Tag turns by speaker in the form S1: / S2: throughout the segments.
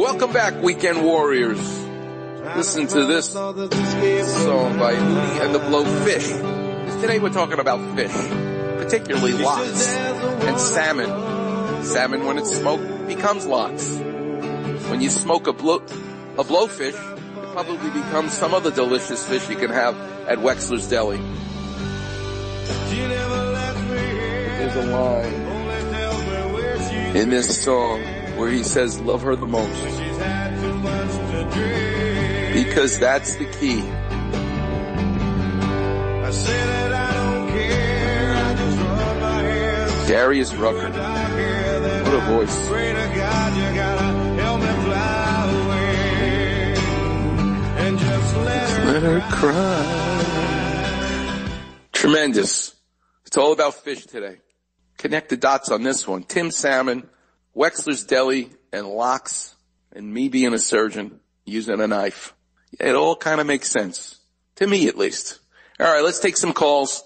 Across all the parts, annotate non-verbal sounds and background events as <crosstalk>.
S1: Welcome back, Weekend Warriors. Listen to this song by Hootie and the Blowfish. Today we're talking about fish, particularly lox and salmon. Salmon, when it's smoked, becomes lox. When you smoke a blow, a blowfish, it probably becomes some other delicious fish you can have at Wexler's Deli. There's a line in this song where he says, love her the most. Because that's the key. Darius Rucker. What a voice.
S2: Let her
S1: cry. Tremendous. It's all about fish today. Connect the dots on this one. Tim Salmon, Wexler's Deli, and Lox, and me being a surgeon using a knife. It all kind of makes sense. To me at least. Alright, let's take some calls.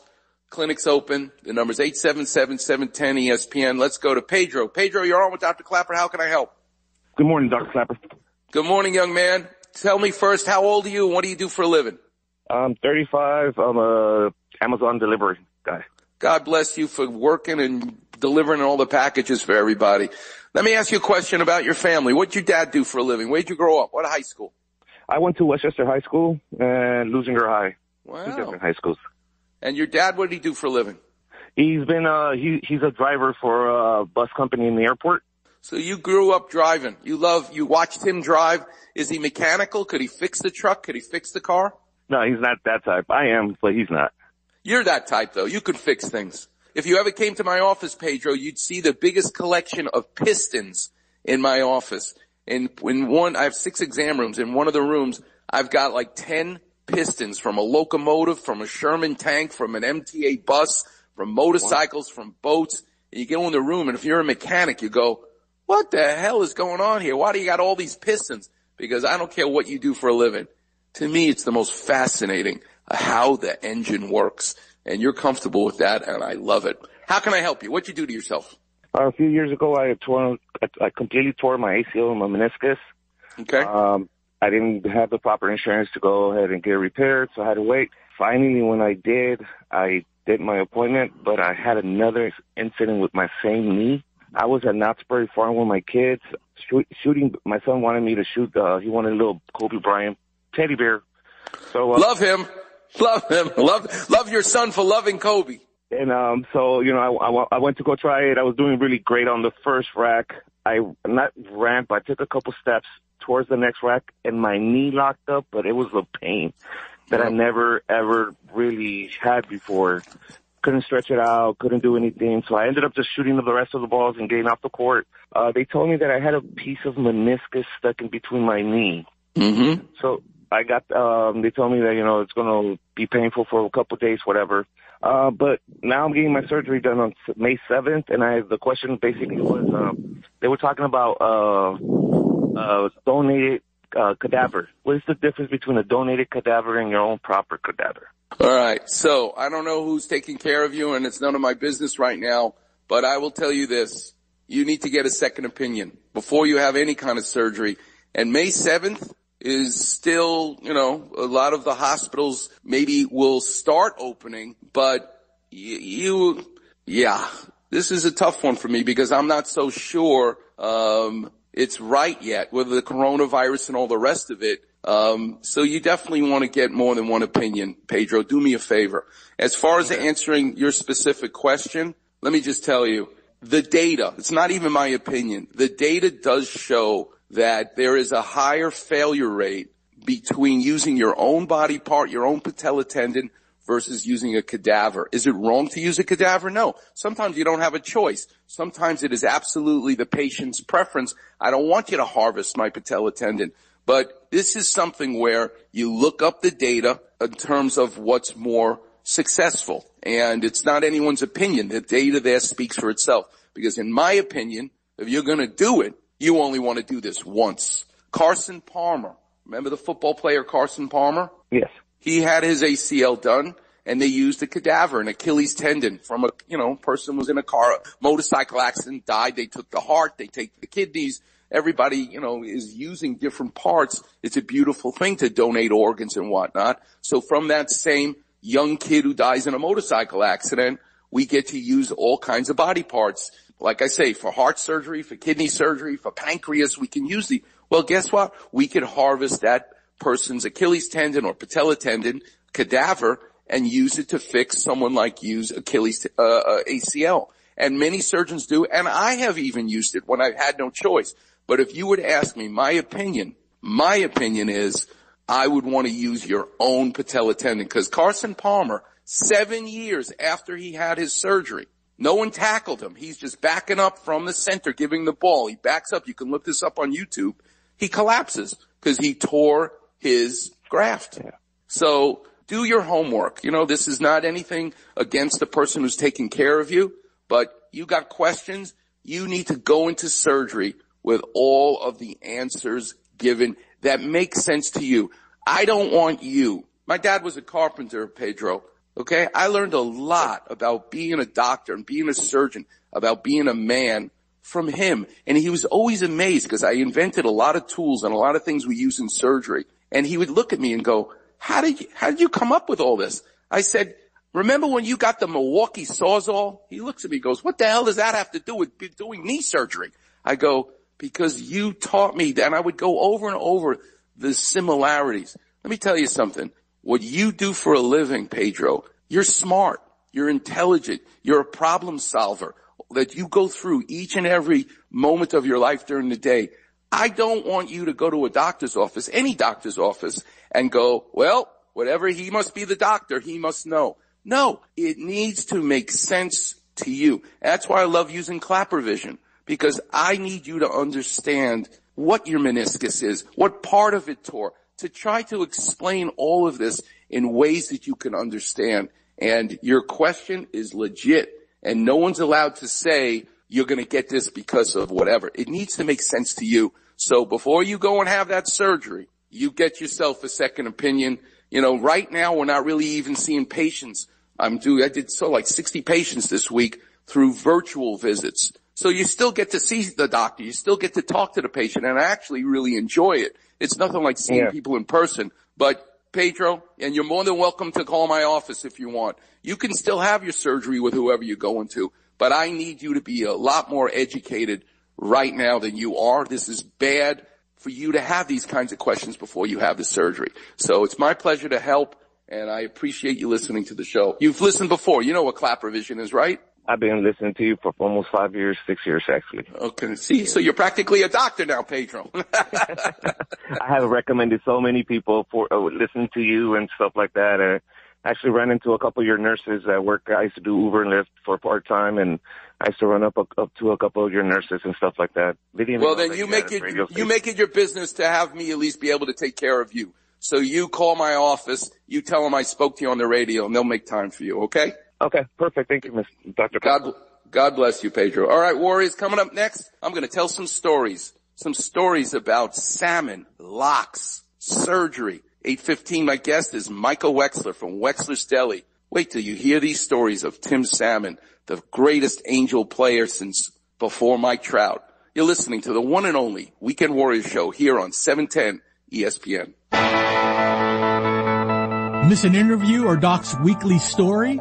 S1: Clinic's open. The number's 877-710-ESPN. Let's go to Pedro. Pedro, you're on with Dr. Clapper. How can I help?
S3: Good morning, Dr. Clapper.
S1: Good morning, young man. Tell me first, how old are you and what do you do for a living?
S3: I'm 35. I'm a Amazon delivery guy.
S1: God bless you for working and delivering all the packages for everybody. Let me ask you a question about your family. What'd your dad do for a living? Where'd you grow up? What high school?
S3: I went to Westchester High School and Leuzinger High.
S1: Wow.
S3: Two different high schools.
S1: And your dad, what did he do for a living?
S3: He's been, uh, he, he's a driver for a bus company in the airport.
S1: So you grew up driving. You love, you watched him drive. Is he mechanical? Could he fix the truck? Could he fix the car?
S3: No, he's not that type. I am, but he's not.
S1: You're that type though. You could fix things. If you ever came to my office, Pedro, you'd see the biggest collection of pistons in my office. And in one, I have six exam rooms. In one of the rooms, I've got like 10 pistons from a locomotive, from a Sherman tank, from an MTA bus, from motorcycles, from boats. And you go in the room and if you're a mechanic, you go, what the hell is going on here? Why do you got all these pistons? Because I don't care what you do for a living. To me, it's the most fascinating how the engine works. And you're comfortable with that and I love it. How can I help you? What'd you do to yourself?
S3: Uh, a few years ago, I tore, I, I completely tore my ACL and my meniscus.
S1: Okay.
S3: Um, I didn't have the proper insurance to go ahead and get it repaired, so I had to wait. Finally, when I did, I did my appointment, but I had another incident with my same knee. I was at Knott's Berry Farm with my kids, shoot, shooting. My son wanted me to shoot. Uh, he wanted a little Kobe Bryant teddy bear. So uh,
S1: love him. Love him. Love, love your son for loving Kobe.
S3: And um, so you know, I, I, I went to go try it. I was doing really great on the first rack. I not but I took a couple steps towards the next rack, and my knee locked up. But it was a pain that I never ever really had before. Couldn't stretch it out, couldn't do anything. So I ended up just shooting the rest of the balls and getting off the court. Uh, they told me that I had a piece of meniscus stuck in between my knee.
S1: Mm-hmm.
S3: So I got, um, they told me that, you know, it's going to be painful for a couple of days, whatever. Uh, but now I'm getting my surgery done on May 7th. And I, the question basically was, um, they were talking about, uh, uh, donated, uh, cadaver. What is the difference between a donated cadaver and your own proper cadaver?
S1: All right. So I don't know who's taking care of you and it's none of my business right now, but I will tell you this. You need to get a second opinion before you have any kind of surgery. And May 7th is still, you know, a lot of the hospitals maybe will start opening, but you, you yeah, this is a tough one for me because I'm not so sure, um, it's right yet with the coronavirus and all the rest of it. Um, so you definitely want to get more than one opinion. Pedro, do me a favor. As far as answering your specific question, let me just tell you, the data, it's not even my opinion, the data does show that there is a higher failure rate between using your own body part, your own patella tendon, versus using a cadaver. Is it wrong to use a cadaver? No. Sometimes you don't have a choice. Sometimes it is absolutely the patient's preference. I don't want you to harvest my patella tendon. But this is something where you look up the data in terms of what's more successful. And it's not anyone's opinion. The data there speaks for itself. Because in my opinion, if you're gonna do it, you only want to do this once. Carson Palmer. Remember the football player Carson Palmer?
S3: Yes.
S1: He had his ACL done and they used a cadaver, an Achilles tendon from a, you know, person was in a car, motorcycle accident, died. They took the heart, they take the kidneys. Everybody, you know, is using different parts. It's a beautiful thing to donate organs and whatnot. So from that same young kid who dies in a motorcycle accident, we get to use all kinds of body parts. Like I say, for heart surgery, for kidney surgery, for pancreas, we can use the, well, guess what? We could harvest that person's Achilles tendon or patella tendon cadaver and use it to fix someone like you's Achilles uh, uh, ACL. And many surgeons do, and I have even used it when I had no choice. But if you would ask me my opinion, my opinion is I would want to use your own patella tendon because Carson Palmer, seven years after he had his surgery, no one tackled him. He's just backing up from the center, giving the ball. He backs up. You can look this up on YouTube. He collapses because he tore his graft. Yeah. So do your homework. You know, this is not anything against the person who's taking care of you, but you got questions. You need to go into surgery with all of the answers given that make sense to you. I don't want you. My dad was a carpenter, Pedro. Okay. I learned a lot about being a doctor and being a surgeon, about being a man from him. And he was always amazed because I invented a lot of tools and a lot of things we use in surgery. And he would look at me and go, how did you, how did you come up with all this? I said, remember when you got the Milwaukee Sawzall? He looks at me and goes, what the hell does that have to do with doing knee surgery? I go, because you taught me and I would go over and over the similarities. Let me tell you something. What you do for a living, Pedro, you're smart. You're intelligent. You're a problem solver that you go through each and every moment of your life during the day. I don't want you to go to a doctor's office, any doctor's office, and go, well, whatever he must be the doctor, he must know. No, it needs to make sense to you. That's why I love using clapper vision because I need you to understand what your meniscus is, what part of it tore, to try to explain all of this in ways that you can understand. And your question is legit and no one's allowed to say you're going to get this because of whatever. It needs to make sense to you. So before you go and have that surgery, you get yourself a second opinion. You know, right now we're not really even seeing patients. I'm doing, I did so like 60 patients this week through virtual visits. So you still get to see the doctor. You still get to talk to the patient and I actually really enjoy it. It's nothing like seeing yeah. people in person, but Pedro, and you're more than welcome to call my office if you want. You can still have your surgery with whoever you're going to, but I need you to be a lot more educated right now than you are. This is bad for you to have these kinds of questions before you have the surgery. So it's my pleasure to help and I appreciate you listening to the show. You've listened before. You know what clapper vision is, right?
S3: I've been listening to you for almost five years, six years actually.
S1: Okay. See, so you're practically a doctor now, Pedro. <laughs>
S3: I have recommended so many people for uh, listening to you and stuff like that. Uh, actually ran into a couple of your nurses at work. I used to do Uber and Lyft for part time and I used to run up up to a couple of your nurses and stuff like that.
S1: well, then you make it you make it your business to have me at least be able to take care of you. So you call my office, you tell them I spoke to you on the radio, and they'll make time for you. Okay?
S3: Okay, perfect. Thank you, Ms. Dr.
S1: God, God bless you, Pedro. All right, Warriors, coming up next, I'm going to tell some stories. Some stories about salmon, lox, surgery. 815, my guest is Michael Wexler from Wexler's Deli. Wait till you hear these stories of Tim Salmon, the greatest angel player since before Mike Trout. You're listening to the one and only Weekend Warriors show here on 710 ESPN.
S4: Miss an interview or Doc's weekly story?